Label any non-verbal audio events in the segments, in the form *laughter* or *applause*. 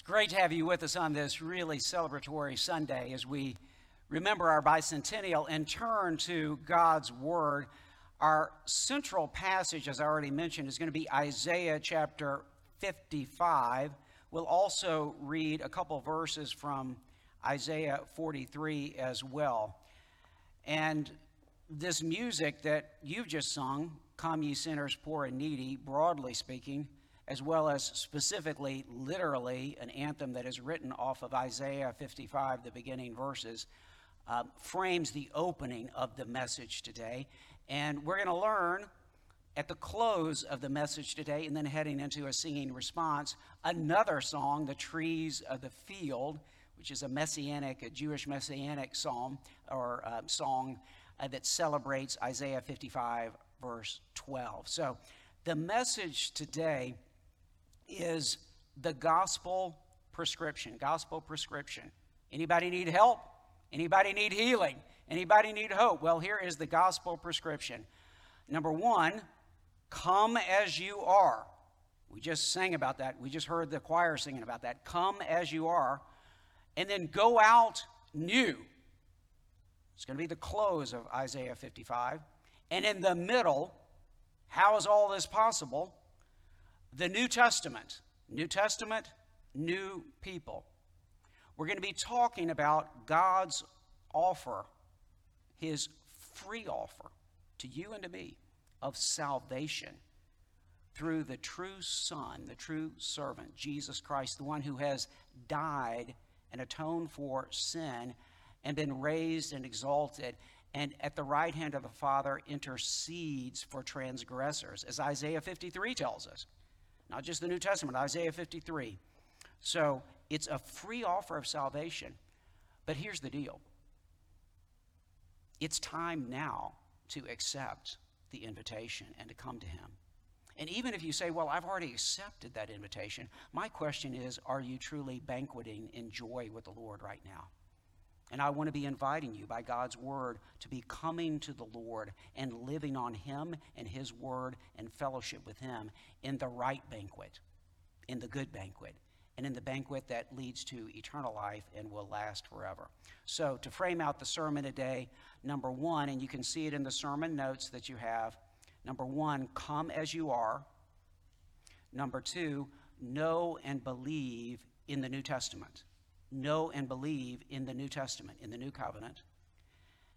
It's great to have you with us on this really celebratory Sunday as we remember our bicentennial and turn to God's Word. Our central passage, as I already mentioned, is going to be Isaiah chapter 55. We'll also read a couple verses from Isaiah 43 as well. And this music that you've just sung, Come Ye Sinners, Poor and Needy, broadly speaking, as well as specifically, literally, an anthem that is written off of Isaiah 55, the beginning verses, uh, frames the opening of the message today. And we're going to learn at the close of the message today, and then heading into a singing response, another song, The Trees of the Field, which is a messianic, a Jewish messianic psalm or uh, song uh, that celebrates Isaiah 55, verse 12. So the message today is the gospel prescription. Gospel prescription. Anybody need help? Anybody need healing? Anybody need hope? Well, here is the gospel prescription. Number one, come as you are. We just sang about that. We just heard the choir singing about that. Come as you are. And then go out new. It's going to be the close of Isaiah 55. And in the middle, how is all this possible? The New Testament. New Testament, new people. We're going to be talking about God's offer, his free offer to you and to me of salvation through the true Son, the true servant, Jesus Christ, the one who has died and atoned for sin and been raised and exalted and at the right hand of the Father intercedes for transgressors, as Isaiah 53 tells us not just the New Testament, Isaiah 53. So it's a free offer of salvation. But here's the deal it's time now to accept the invitation and to come to Him. And even if you say, Well, I've already accepted that invitation, my question is, Are you truly banqueting in joy with the Lord right now? And I want to be inviting you by God's word to be coming to the Lord and living on Him and His word and fellowship with Him in the right banquet, in the good banquet, and in the banquet that leads to eternal life and will last forever. So, to frame out the sermon today, number one, and you can see it in the sermon notes that you have number one, come as you are. Number two, know and believe in the New Testament know and believe in the New Testament, in the New Covenant.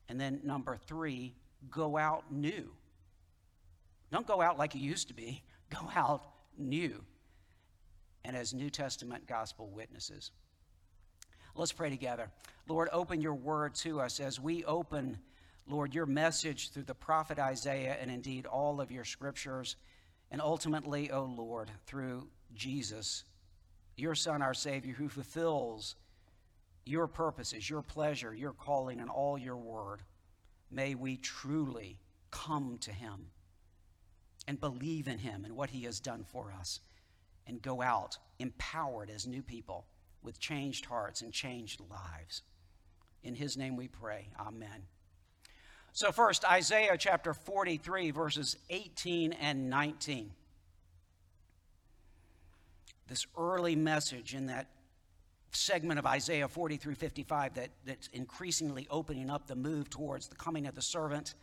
And then number three, go out new. Don't go out like you used to be, *laughs* go out new. And as New Testament gospel witnesses. Let's pray together. Lord, open your word to us as we open, Lord, your message through the prophet Isaiah and indeed all of your scriptures. And ultimately, O oh Lord, through Jesus, your Son, our Savior, who fulfills your purposes, your pleasure, your calling, and all your word. May we truly come to him and believe in him and what he has done for us and go out empowered as new people with changed hearts and changed lives. In his name we pray. Amen. So, first, Isaiah chapter 43, verses 18 and 19. This early message in that segment of Isaiah 43 55 that, that's increasingly opening up the move towards the coming of the servant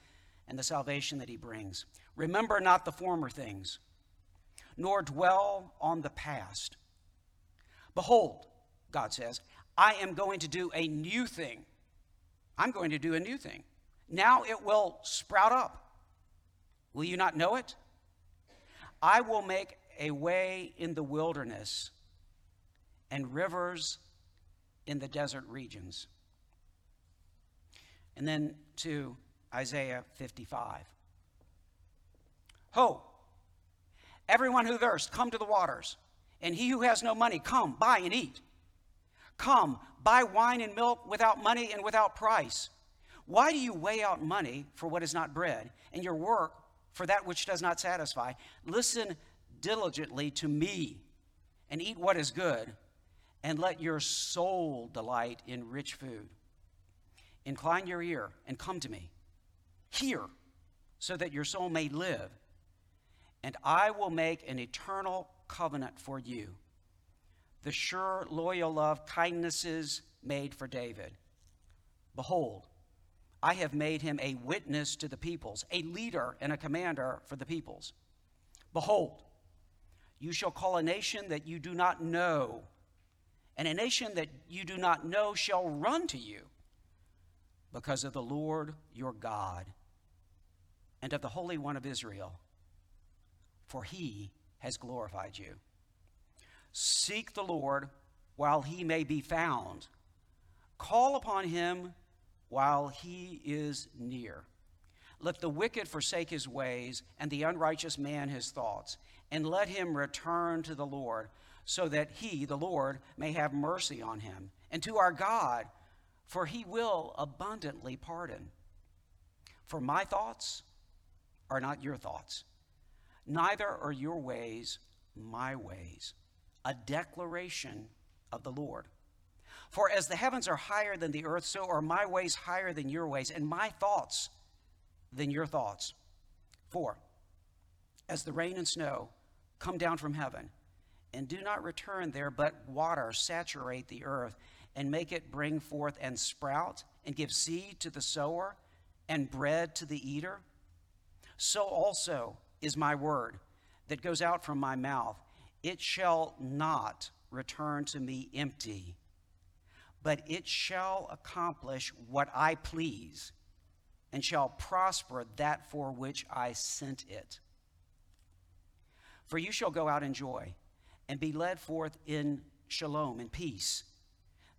and the salvation that he brings. Remember not the former things, nor dwell on the past. Behold, God says, I am going to do a new thing. I'm going to do a new thing. Now it will sprout up. Will you not know it? I will make a way in the wilderness and rivers in the desert regions. And then to Isaiah 55. Ho! Everyone who thirsts, come to the waters. And he who has no money, come, buy and eat. Come, buy wine and milk without money and without price. Why do you weigh out money for what is not bread, and your work for that which does not satisfy? Listen diligently to me, and eat what is good and let your soul delight in rich food. Incline your ear and come to me. Hear, so that your soul may live, and I will make an eternal covenant for you. the sure, loyal love, kindnesses made for David. Behold, I have made him a witness to the peoples, a leader and a commander for the peoples. Behold, you shall call a nation that you do not know, and a nation that you do not know shall run to you because of the Lord your God and of the Holy One of Israel, for he has glorified you. Seek the Lord while he may be found, call upon him while he is near. Let the wicked forsake his ways, and the unrighteous man his thoughts, and let him return to the Lord, so that he, the Lord, may have mercy on him, and to our God, for he will abundantly pardon. For my thoughts are not your thoughts, neither are your ways my ways. A declaration of the Lord. For as the heavens are higher than the earth, so are my ways higher than your ways, and my thoughts than your thoughts. For as the rain and snow come down from heaven, and do not return there, but water saturate the earth, and make it bring forth and sprout, and give seed to the sower, and bread to the eater, so also is my word that goes out from my mouth. It shall not return to me empty, but it shall accomplish what I please, and shall prosper that for which I sent it. For you shall go out in joy, and be led forth in shalom, in peace.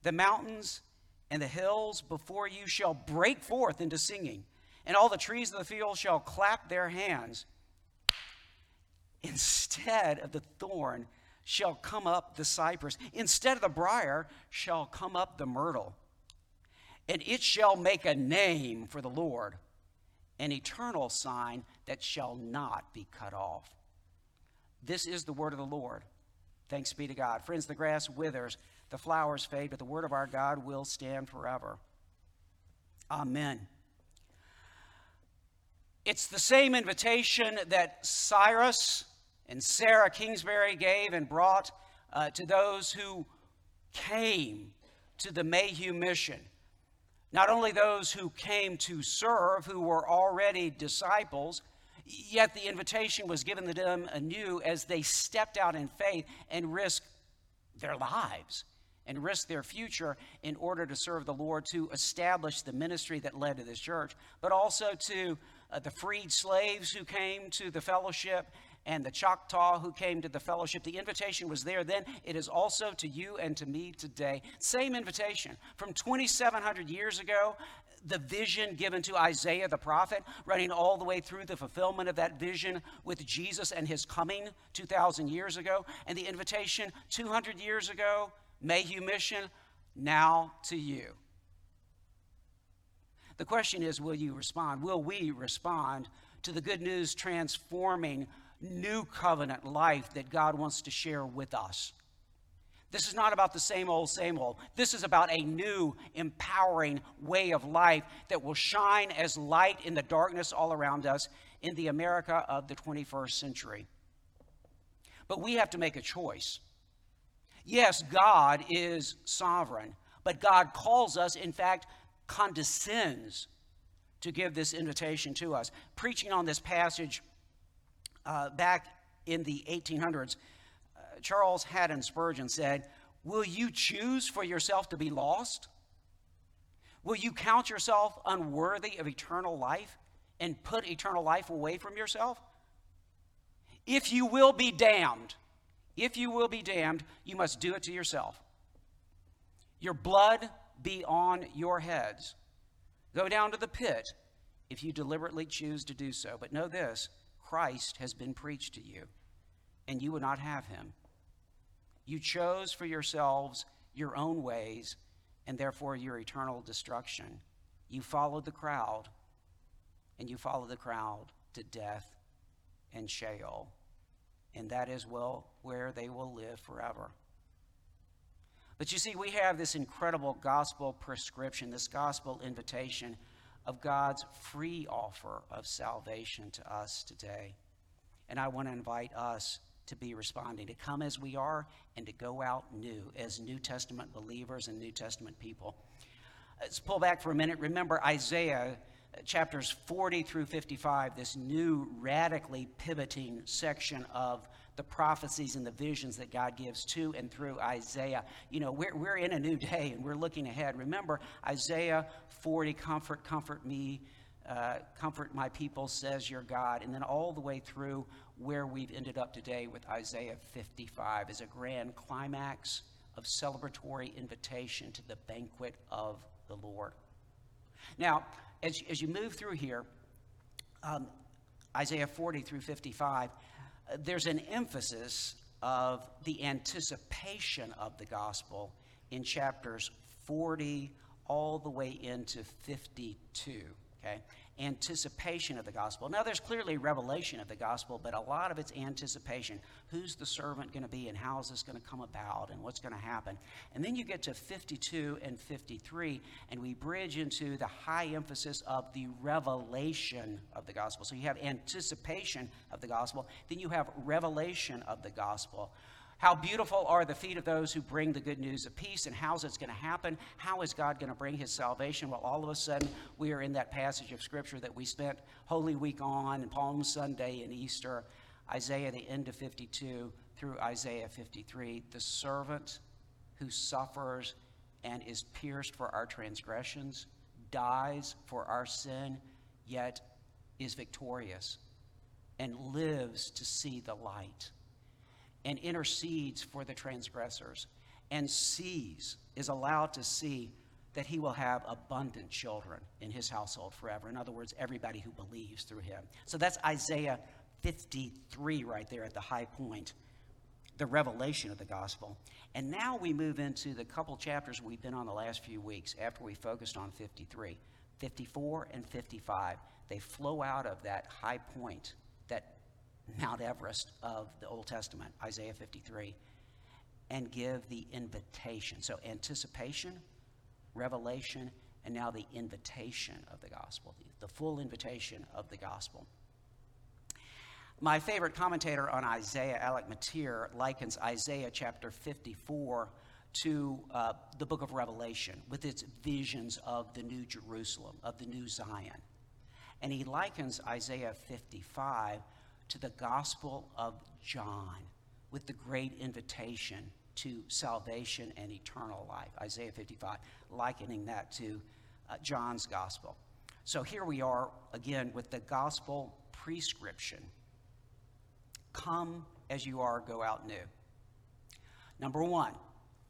The mountains and the hills before you shall break forth into singing and all the trees of the field shall clap their hands. Instead of the thorn shall come up the cypress, instead of the brier shall come up the myrtle. And it shall make a name for the Lord, an eternal sign that shall not be cut off. This is the word of the Lord. Thanks be to God. Friends, the grass withers, the flowers fade, but the word of our God will stand forever. Amen. It's the same invitation that Cyrus and Sarah Kingsbury gave and brought uh, to those who came to the Mayhew mission. Not only those who came to serve, who were already disciples, yet the invitation was given to them anew as they stepped out in faith and risked their lives and risked their future in order to serve the Lord, to establish the ministry that led to this church, but also to uh, the freed slaves who came to the fellowship and the Choctaw who came to the fellowship. The invitation was there then. It is also to you and to me today. Same invitation. From 2,700 years ago, the vision given to Isaiah the prophet, running all the way through the fulfillment of that vision with Jesus and his coming 2,000 years ago, and the invitation 200 years ago, Mayhew Mission, now to you. The question is will you respond? Will we respond to the good news transforming new covenant life that God wants to share with us? This is not about the same old, same old. This is about a new, empowering way of life that will shine as light in the darkness all around us in the America of the 21st century. But we have to make a choice. Yes, God is sovereign, but God calls us, in fact, condescends to give this invitation to us. Preaching on this passage uh, back in the 1800s, uh, Charles Haddon Spurgeon said, Will you choose for yourself to be lost? Will you count yourself unworthy of eternal life and put eternal life away from yourself? If you will be damned, if you will be damned, you must do it to yourself. Your blood be on your heads. Go down to the pit if you deliberately choose to do so. But know this Christ has been preached to you, and you would not have him. You chose for yourselves your own ways, and therefore your eternal destruction. You followed the crowd, and you followed the crowd to death and Sheol. And that is well where they will live forever. But you see, we have this incredible gospel prescription, this gospel invitation of God's free offer of salvation to us today. And I want to invite us to be responding, to come as we are and to go out new as New Testament believers and New Testament people. Let's pull back for a minute. Remember Isaiah chapters 40 through 55, this new radically pivoting section of the prophecies and the visions that God gives to and through Isaiah. You know, we're, we're in a new day and we're looking ahead. Remember Isaiah 40, comfort, comfort me. Uh, comfort my people, says your God. And then all the way through where we've ended up today with Isaiah 55 is a grand climax of celebratory invitation to the banquet of the Lord. Now, as, as you move through here, um, Isaiah 40 through 55, uh, there's an emphasis of the anticipation of the gospel in chapters 40 all the way into 52. Okay? Anticipation of the gospel. Now, there's clearly revelation of the gospel, but a lot of it's anticipation. Who's the servant going to be, and how is this going to come about, and what's going to happen? And then you get to 52 and 53, and we bridge into the high emphasis of the revelation of the gospel. So you have anticipation of the gospel, then you have revelation of the gospel. How beautiful are the feet of those who bring the good news of peace, and how's it going to happen? How is God going to bring his salvation? Well, all of a sudden, we are in that passage of Scripture that we spent Holy Week on, and Palm Sunday and Easter, Isaiah, the end of 52 through Isaiah 53. The servant who suffers and is pierced for our transgressions, dies for our sin, yet is victorious and lives to see the light and intercedes for the transgressors and sees, is allowed to see that he will have abundant children in his household forever. In other words, everybody who believes through him. So that's Isaiah 53 right there at the high point, the revelation of the gospel. And now we move into the couple chapters we've been on the last few weeks after we focused on 53. 54 and 55, they flow out of that high point, Mount Everest of the Old Testament, Isaiah 53, and give the invitation. So, anticipation, revelation, and now the invitation of the gospel, the full invitation of the gospel. My favorite commentator on Isaiah, Alec Motyer, likens Isaiah chapter 54 to uh, the book of Revelation with its visions of the new Jerusalem, of the new Zion. And he likens Isaiah 55 to the Gospel of John with the great invitation to salvation and eternal life. Isaiah 55, likening that to uh, John's Gospel. So here we are again with the Gospel prescription Come as you are, go out new. Number one,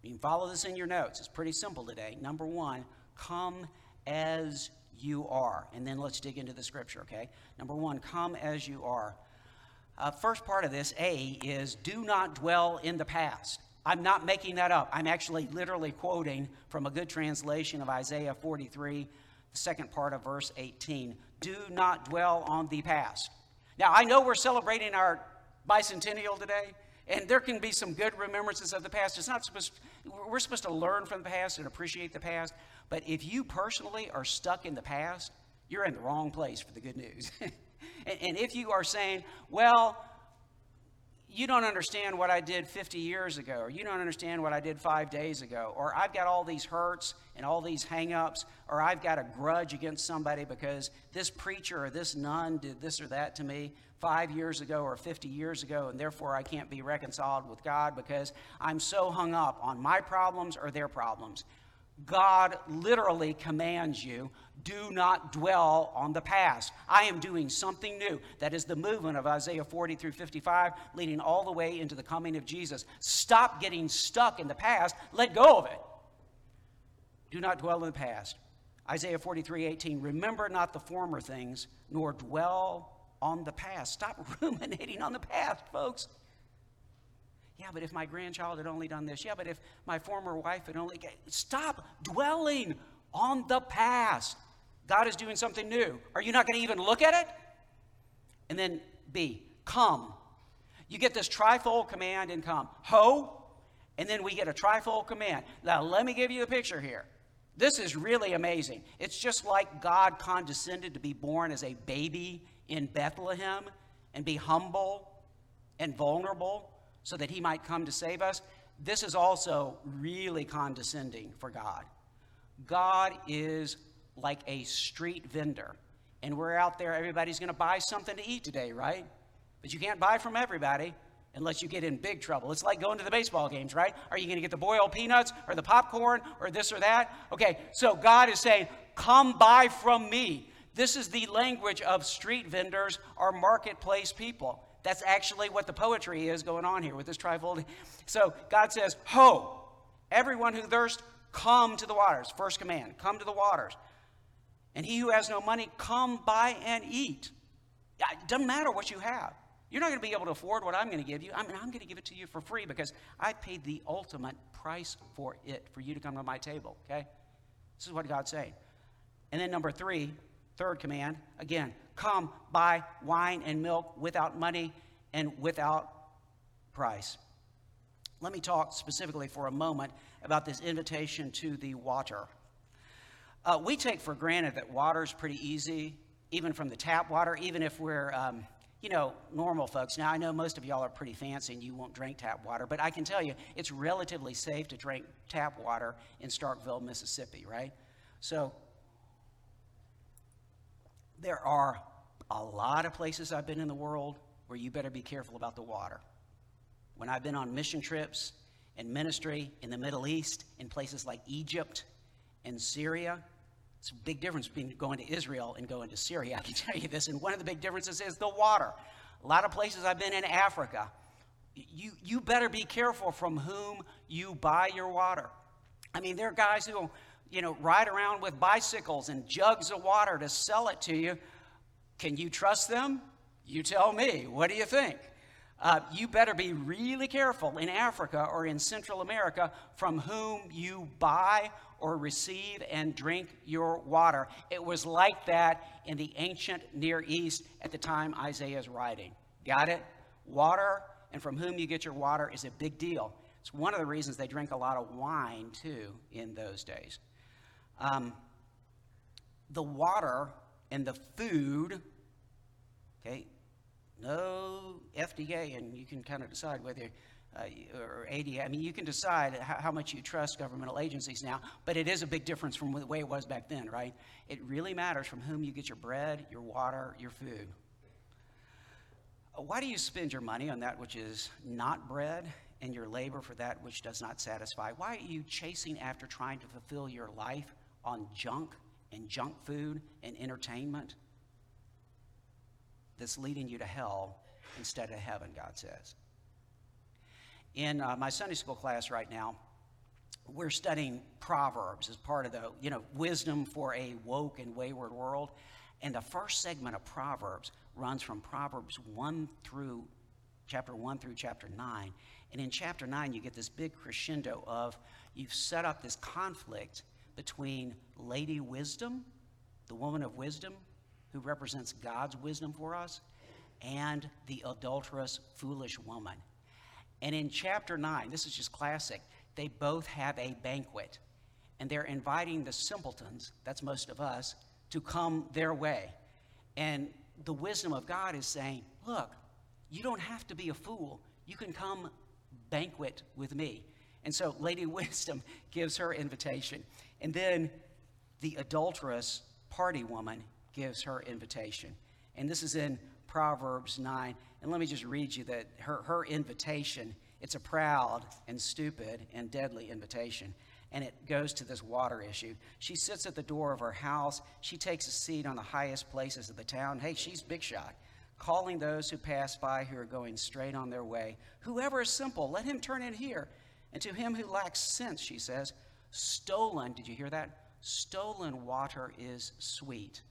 you can follow this in your notes. It's pretty simple today. Number one, come as you are. And then let's dig into the scripture, okay? Number one, come as you are. Uh, first part of this, A, is do not dwell in the past. I'm not making that up. I'm actually literally quoting from a good translation of Isaiah 43, the second part of verse 18. Do not dwell on the past. Now, I know we're celebrating our bicentennial today, and there can be some good remembrances of the past. It's not supposed, we're supposed to learn from the past and appreciate the past. But if you personally are stuck in the past, you're in the wrong place for the good news. *laughs* And, and if you are saying, well, you don't understand what I did 50 years ago, or you don't understand what I did five days ago, or I've got all these hurts and all these hangups, or I've got a grudge against somebody because this preacher or this nun did this or that to me five years ago or 50 years ago, and therefore I can't be reconciled with God because I'm so hung up on my problems or their problems. God literally commands you do not dwell on the past. I am doing something new. That is the movement of Isaiah 40 through 55, leading all the way into the coming of Jesus. Stop getting stuck in the past, let go of it. Do not dwell in the past. Isaiah 43 18, remember not the former things, nor dwell on the past. Stop *laughs* ruminating on the past, folks. Yeah, but if my grandchild had only done this. Yeah, but if my former wife had only. Stop dwelling on the past. God is doing something new. Are you not going to even look at it? And then B, come. You get this trifold command and come. Ho, and then we get a trifold command. Now, let me give you a picture here. This is really amazing. It's just like God condescended to be born as a baby in Bethlehem and be humble and vulnerable so that he might come to save us, this is also really condescending for God. God is like a street vendor. And we're out there, everybody's going to buy something to eat today, right? But you can't buy from everybody unless you get in big trouble. It's like going to the baseball games, right? Are you going to get the boiled peanuts or the popcorn or this or that? Okay, so God is saying, Come buy from me. This is the language of street vendors or marketplace people. That's actually what the poetry is going on here with this trifold. So God says, Ho, everyone who thirsts, come to the waters. First command, come to the waters. And he who has no money, come buy and eat. It doesn't matter what you have. You're not going to be able to afford what I'm going to give you. I mean, I'm going to give it to you for free because I paid the ultimate price for it, for you to come to my table, okay? This is what God's saying. And then number three, third command, again, come buy wine and milk without money and without price. Let me talk specifically for a moment about this invitation to the water. Uh, we take for granted that water is pretty easy, even from the tap water, even if we're, um, you know, normal folks. Now, I know most of y'all are pretty fancy and you won't drink tap water, but I can tell you it's relatively safe to drink tap water in Starkville, Mississippi, right? So, there are a lot of places I've been in the world where you better be careful about the water. When I've been on mission trips and ministry in the Middle East, in places like Egypt and Syria, it's a big difference between going to Israel and going to Syria. *laughs* I can tell you this. And one of the big differences is the water. A lot of places I've been in Africa, you, you better be careful from whom you buy your water. I mean, there are guys who you know, ride around with bicycles and jugs of water to sell it to you. Can you trust them? You tell me. What do you think? Uh, you better be really careful in Africa or in Central America from whom you buy or receive and drink your water. It was like that in the ancient Near East at the time Isaiah is writing. Got it? Water and from whom you get your water is a big deal. It's one of the reasons they drink a lot of wine, too, in those days. Um, the water and the food, okay, no FDA, and you can kind of decide whether, uh, or ADA, I mean, you can decide how, how, much you trust governmental agencies now, but it is a big difference from the way it was back then, right? It really matters from whom you get your bread, your water, your food. Why do you spend your money on that which is not bread and your labor for that which does not satisfy? Why are you chasing after trying to fulfill your life on junk and junk food and entertainment that's leading you to hell instead of heaven, God says. In uh, my Sunday school class right now, we're studying Proverbs as part of the, you know, wisdom for a woke and wayward world. And the first segment of Proverbs runs from Proverbs 1 through chapter 1 through chapter 9. And in chapter 9, you get this big crescendo of you've set up this conflict between Lady Wisdom, the woman of wisdom, who represents God's wisdom for us, and the adulterous, foolish woman. And in chapter 9, this is just classic, they both have a banquet. And they're inviting the simpletons, that's most of us, to come their way. And the wisdom of God is saying, look, you don't have to be a fool. You can come banquet with me. And so Lady *laughs* Wisdom gives her invitation. And then the adulterous party woman gives her invitation. And this is in Proverbs 9. And let me just read you that her, her invitation, it's a proud and stupid and deadly invitation. And it goes to this water issue. She sits at the door of her house. She takes a seat on the highest places of the town. Hey, she's big shot. Calling those who pass by who are going straight on their way. Whoever is simple, let him turn in here. And to him who lacks sense, she says, Stolen, did you hear that? Stolen water is sweet.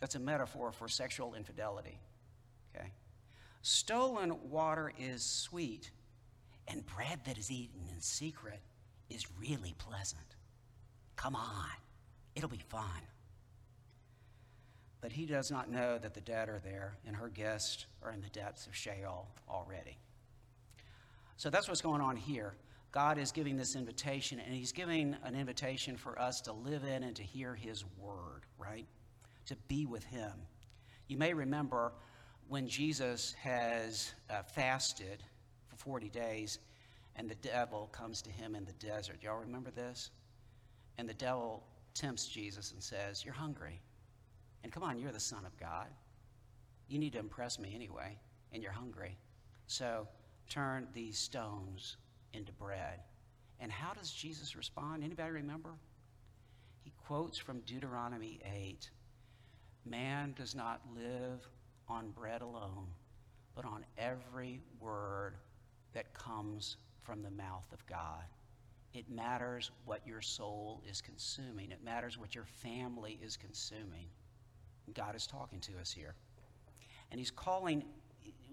That's a metaphor for sexual infidelity. Okay? Stolen water is sweet, and bread that is eaten in secret is really pleasant. Come on, it'll be fun. But he does not know that the dead are there, and her guests are in the depths of Sheol already. So that's what's going on here. God is giving this invitation, and He's giving an invitation for us to live in and to hear His word, right? To be with Him. You may remember when Jesus has uh, fasted for 40 days and the devil comes to him in the desert. Y'all remember this? And the devil tempts Jesus and says, You're hungry. And come on, you're the Son of God. You need to impress me anyway, and you're hungry. So turn these stones into bread. And how does Jesus respond? Anybody remember? He quotes from Deuteronomy 8 Man does not live on bread alone, but on every word that comes from the mouth of God. It matters what your soul is consuming, it matters what your family is consuming. God is talking to us here. And he's calling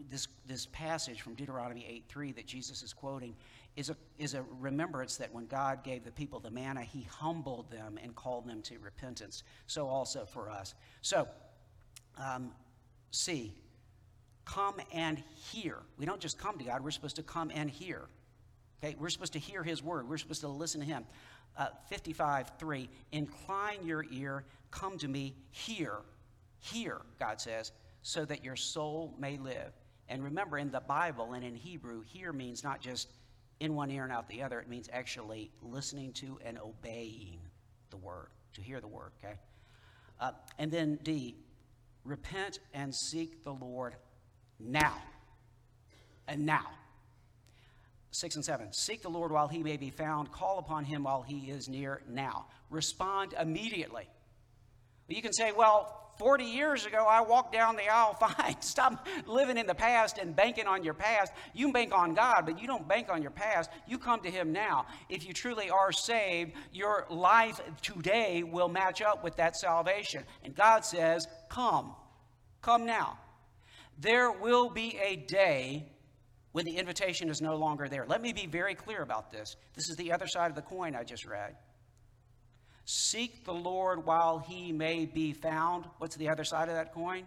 this, this passage from Deuteronomy 8 3 that Jesus is quoting is a, is a remembrance that when God gave the people the manna, he humbled them and called them to repentance. So also for us. So, um, see, come and hear. We don't just come to God, we're supposed to come and hear. Okay, we're supposed to hear his word, we're supposed to listen to him. Uh, 55 3 Incline your ear, come to me, hear. Hear, God says, so that your soul may live. And remember, in the Bible and in Hebrew, hear means not just in one ear and out the other, it means actually listening to and obeying the word, to hear the word, okay? Uh, and then D, repent and seek the Lord now. And now. Six and seven. Seek the Lord while he may be found. Call upon him while he is near now. Respond immediately. You can say, well, 40 years ago, I walked down the aisle *laughs* fine. Stop living in the past and banking on your past. You bank on God, but you don't bank on your past. You come to Him now. If you truly are saved, your life today will match up with that salvation. And God says, Come. Come now. There will be a day when the invitation is no longer there. Let me be very clear about this. This is the other side of the coin I just read. Seek the Lord while he may be found. What's the other side of that coin?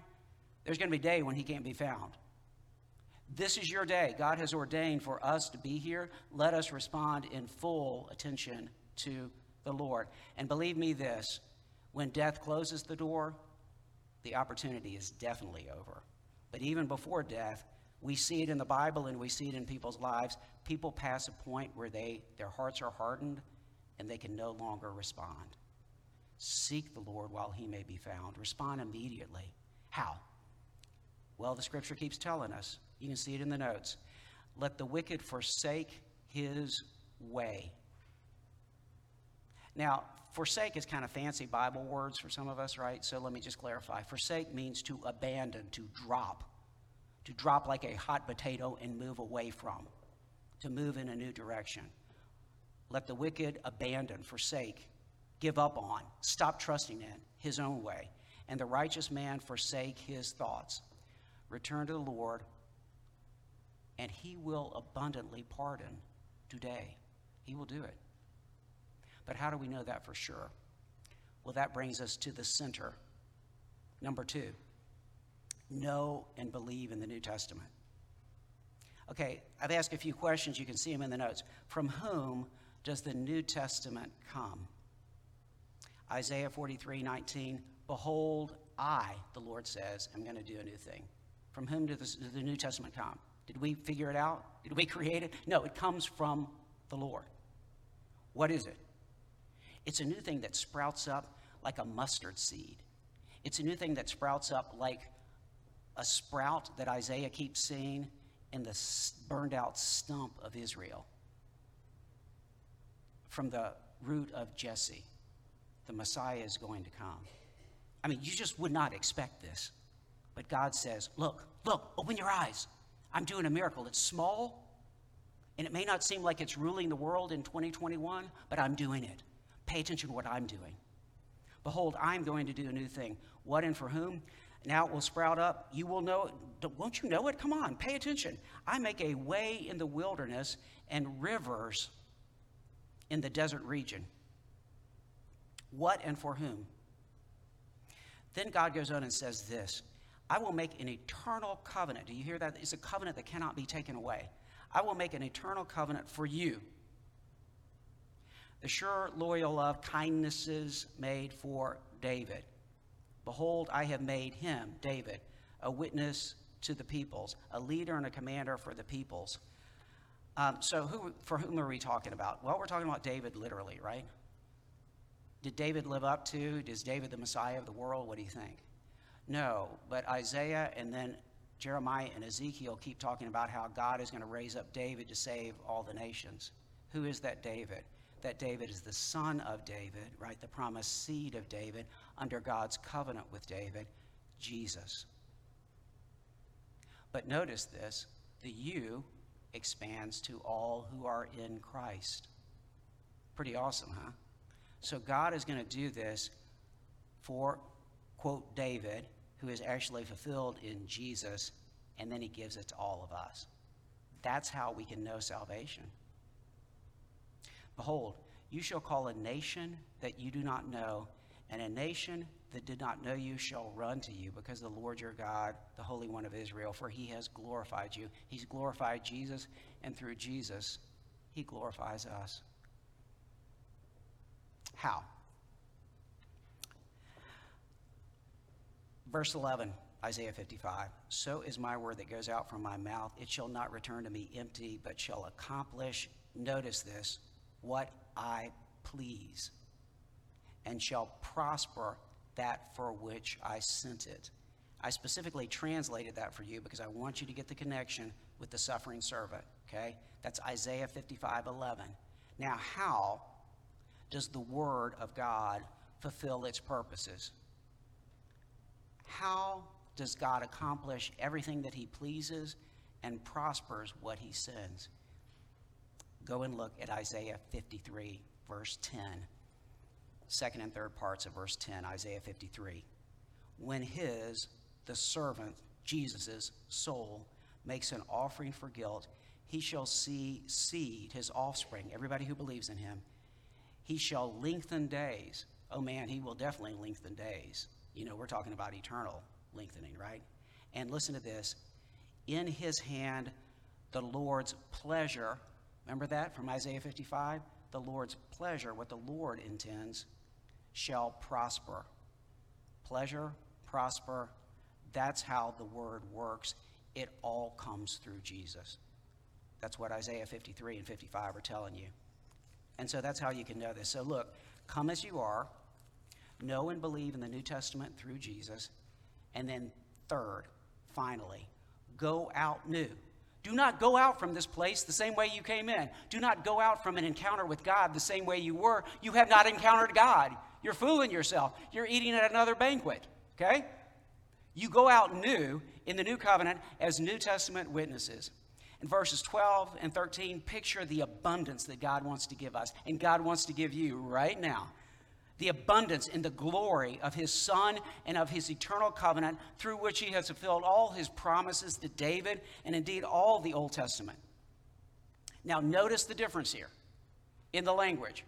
There's going to be a day when he can't be found. This is your day. God has ordained for us to be here. Let us respond in full attention to the Lord. And believe me this when death closes the door, the opportunity is definitely over. But even before death, we see it in the Bible and we see it in people's lives. People pass a point where they, their hearts are hardened and they can no longer respond. Seek the Lord while he may be found. Respond immediately. How? Well, the scripture keeps telling us. You can see it in the notes. Let the wicked forsake his way. Now, forsake is kind of fancy Bible words for some of us, right? So let me just clarify. Forsake means to abandon, to drop, to drop like a hot potato and move away from, to move in a new direction. Let the wicked abandon, forsake, give up on, stop trusting in his own way, and the righteous man forsake his thoughts. Return to the Lord, and he will abundantly pardon today. He will do it. But how do we know that for sure? Well, that brings us to the center. Number two, know and believe in the New Testament. Okay, I've asked a few questions. You can see them in the notes. From whom does the New Testament come? Isaiah 43 19, Behold, I, the Lord says, am going to do a new thing. From whom the, the New Testament come? Did we figure it out? Did we *laughs* create it? No, it comes from the Lord. What is it? It's a new thing that sprouts up like a mustard seed. It's a new thing that sprouts up like a sprout that Isaiah keeps seeing in the burned out stump of Israel from the root of Jesse. The Messiah is going to come. I mean, you just would not expect this. But God says, Look, look, open your eyes. I'm doing a miracle. It's small, and it may not seem like it's ruling the world in 2021, but I'm doing it. Pay attention to what I'm doing. Behold, I'm going to do a new thing. What and for whom? Now it will sprout up. You will know it. Won't you know it? Come on, pay attention. I make a way in the wilderness and rivers in the desert region. What and for whom? Then God goes on and says this I will make an eternal covenant. Do you hear that? It's a covenant that cannot be taken away. I will make an eternal covenant for you. The sure, loyal love, kindnesses made for David. Behold, I have made him, David, a witness to the peoples, a leader and a commander for the peoples. Um, so, who, for whom are we talking about? Well, we're talking about David literally, right? Did David live up to? Is David the Messiah of the world? What do you think? No, but Isaiah and then Jeremiah and Ezekiel keep talking about how God is going to raise up David to save all the nations. Who is that David? That David is the son of David, right? The promised seed of David under God's covenant with David, Jesus. But notice this the you expands to all who are in Christ. Pretty awesome, huh? So God is going to do this for, quote, David, who is actually fulfilled in Jesus, and then he gives it to all of us. That's how we can know salvation. Behold, you shall call a nation that you do not know, and a nation that did not know you shall run to you, because the Lord your God, the Holy One of Israel, for he has glorified you. He's glorified Jesus, and through Jesus, he glorifies us. How? Verse 11, Isaiah 55. So is my word that goes out from my mouth. It shall not return to me empty, but shall accomplish, notice this, what I please, and shall prosper that for which I sent it. I specifically translated that for you because I want you to get the connection with the suffering servant, okay? That's Isaiah 55 11. Now, how does the Word of God fulfill its purposes? How does God accomplish everything that He pleases and prospers what He sends? Go and look at Isaiah 53, verse 10. Second and third parts of verse 10, Isaiah 53. When his, the servant, Jesus' soul, makes an offering for guilt, he shall see seed, his offspring, everybody who believes in him. He shall lengthen days. Oh man, he will definitely lengthen days. You know, we're talking about eternal lengthening, right? And listen to this in his hand, the Lord's pleasure Remember that from Isaiah 55? The Lord's pleasure, what the Lord intends, shall prosper. Pleasure, prosper, that's how the word works. It all comes through Jesus. That's what Isaiah 53 and 55 are telling you. And so that's how you can know this. So look, come as you are, know and believe in the New Testament through Jesus. And then, third, finally, go out new. Do not go out from this place the same way you came in. Do not go out from an encounter with God the same way you were. You have not encountered God. You're fooling yourself. You're eating at another banquet, okay? You go out new in the new covenant as New Testament witnesses. In verses 12 and 13, picture the abundance that God wants to give us and God wants to give you right now the abundance and the glory of his Son and of his eternal covenant through which he has fulfilled all his promises to David and indeed all the Old Testament. Now, notice the difference here in the language.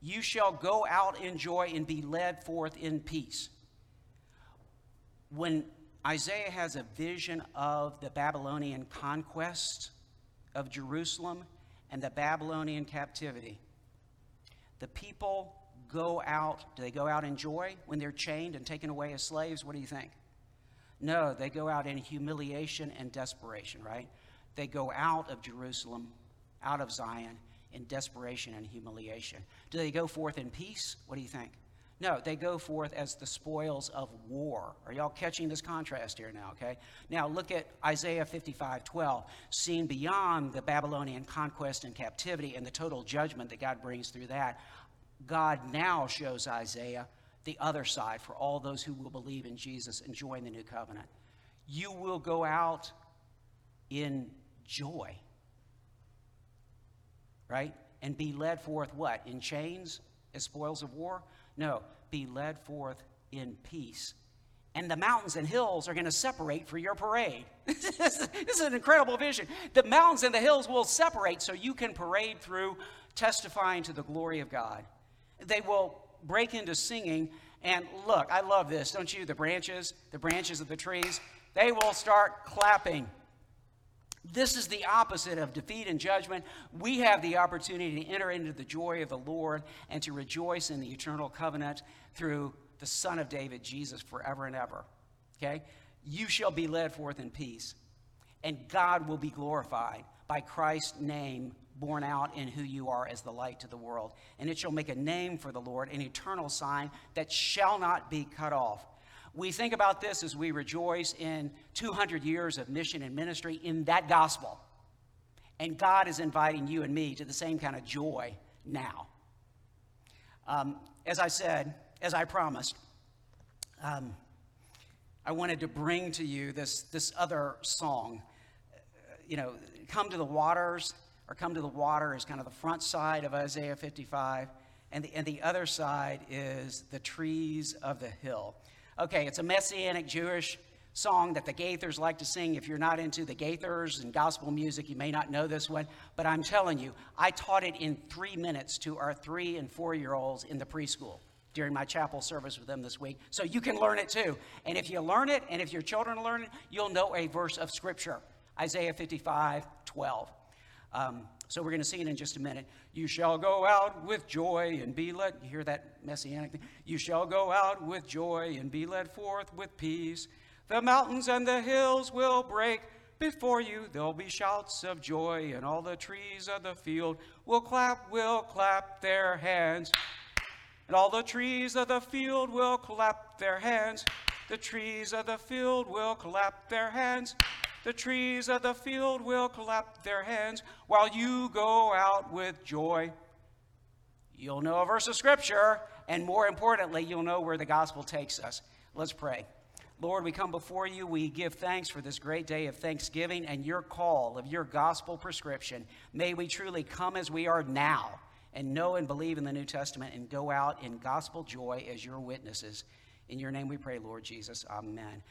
You shall go out in joy and be led forth in peace. When Isaiah has a vision of the Babylonian conquest of Jerusalem and the Babylonian captivity, the people go out, do they go out in joy when they're chained and taken away as slaves? What do you think? No, they go out in humiliation and desperation, right? They go out of Jerusalem, out of Zion, in desperation and humiliation. Do they go forth in peace? What do you think? No, they go forth as the spoils of war. Are y'all catching this contrast here now, okay? Now look at Isaiah 55 12. Seen beyond the Babylonian conquest and captivity and the total judgment that God brings through that, God now shows Isaiah the other side for all those who will believe in Jesus and join the new covenant. You will go out in joy, right? And be led forth what? In chains as spoils of war? No, be led forth in peace. And the mountains and hills are going to separate for your parade. *laughs* this is an incredible vision. The mountains and the hills will separate so you can parade through testifying to the glory of God. They will break into singing. And look, I love this, don't you? The branches, the branches of the trees, they will start clapping. This is the opposite of defeat and judgment. We have the opportunity to enter into the joy of the Lord and to rejoice in the eternal covenant through the Son of David, Jesus, forever and ever. Okay? you shall be led forth in peace, and God will be glorified by Christ's name borne out in who you are as the light to the world. And it shall make a name for the Lord, an eternal sign that shall not be cut off. We think about this as we rejoice in 200 years of mission and ministry in that gospel. And God is inviting you and me to the same kind of joy now. Um, as I said, as I promised, um, I wanted to bring to you this, this other song. You know, Come to the Waters, or Come to the Water is kind of the front side of Isaiah 55, and the, and the other side is The Trees of the Hill. Okay, it's a messianic Jewish song that the Gaithers like to sing. If you're not into the Gaithers and gospel music, you may not know this one, but I'm telling you, I taught it in three minutes to our three and four year olds in the preschool during my chapel service with them this week. So you can learn it too. And if you learn it, and if your children learn it, you'll know a verse of Scripture Isaiah 55 12. Um, so we're going to see it in just a minute. You shall go out with joy and be led. You hear that messianic thing? You shall go out with joy and be led forth with peace. The mountains and the hills will break before you. There'll be shouts of joy, and all the trees of the field will clap, will clap their hands. And all the trees of the field will clap their hands. The trees of the field will clap their hands. The trees of the field will clap their hands while you go out with joy. You'll know a verse of Scripture, and more importantly, you'll know where the gospel takes us. Let's pray. Lord, we come before you. We give thanks for this great day of thanksgiving and your call of your gospel prescription. May we truly come as we are now and know and believe in the New Testament and go out in gospel joy as your witnesses. In your name we pray, Lord Jesus. Amen.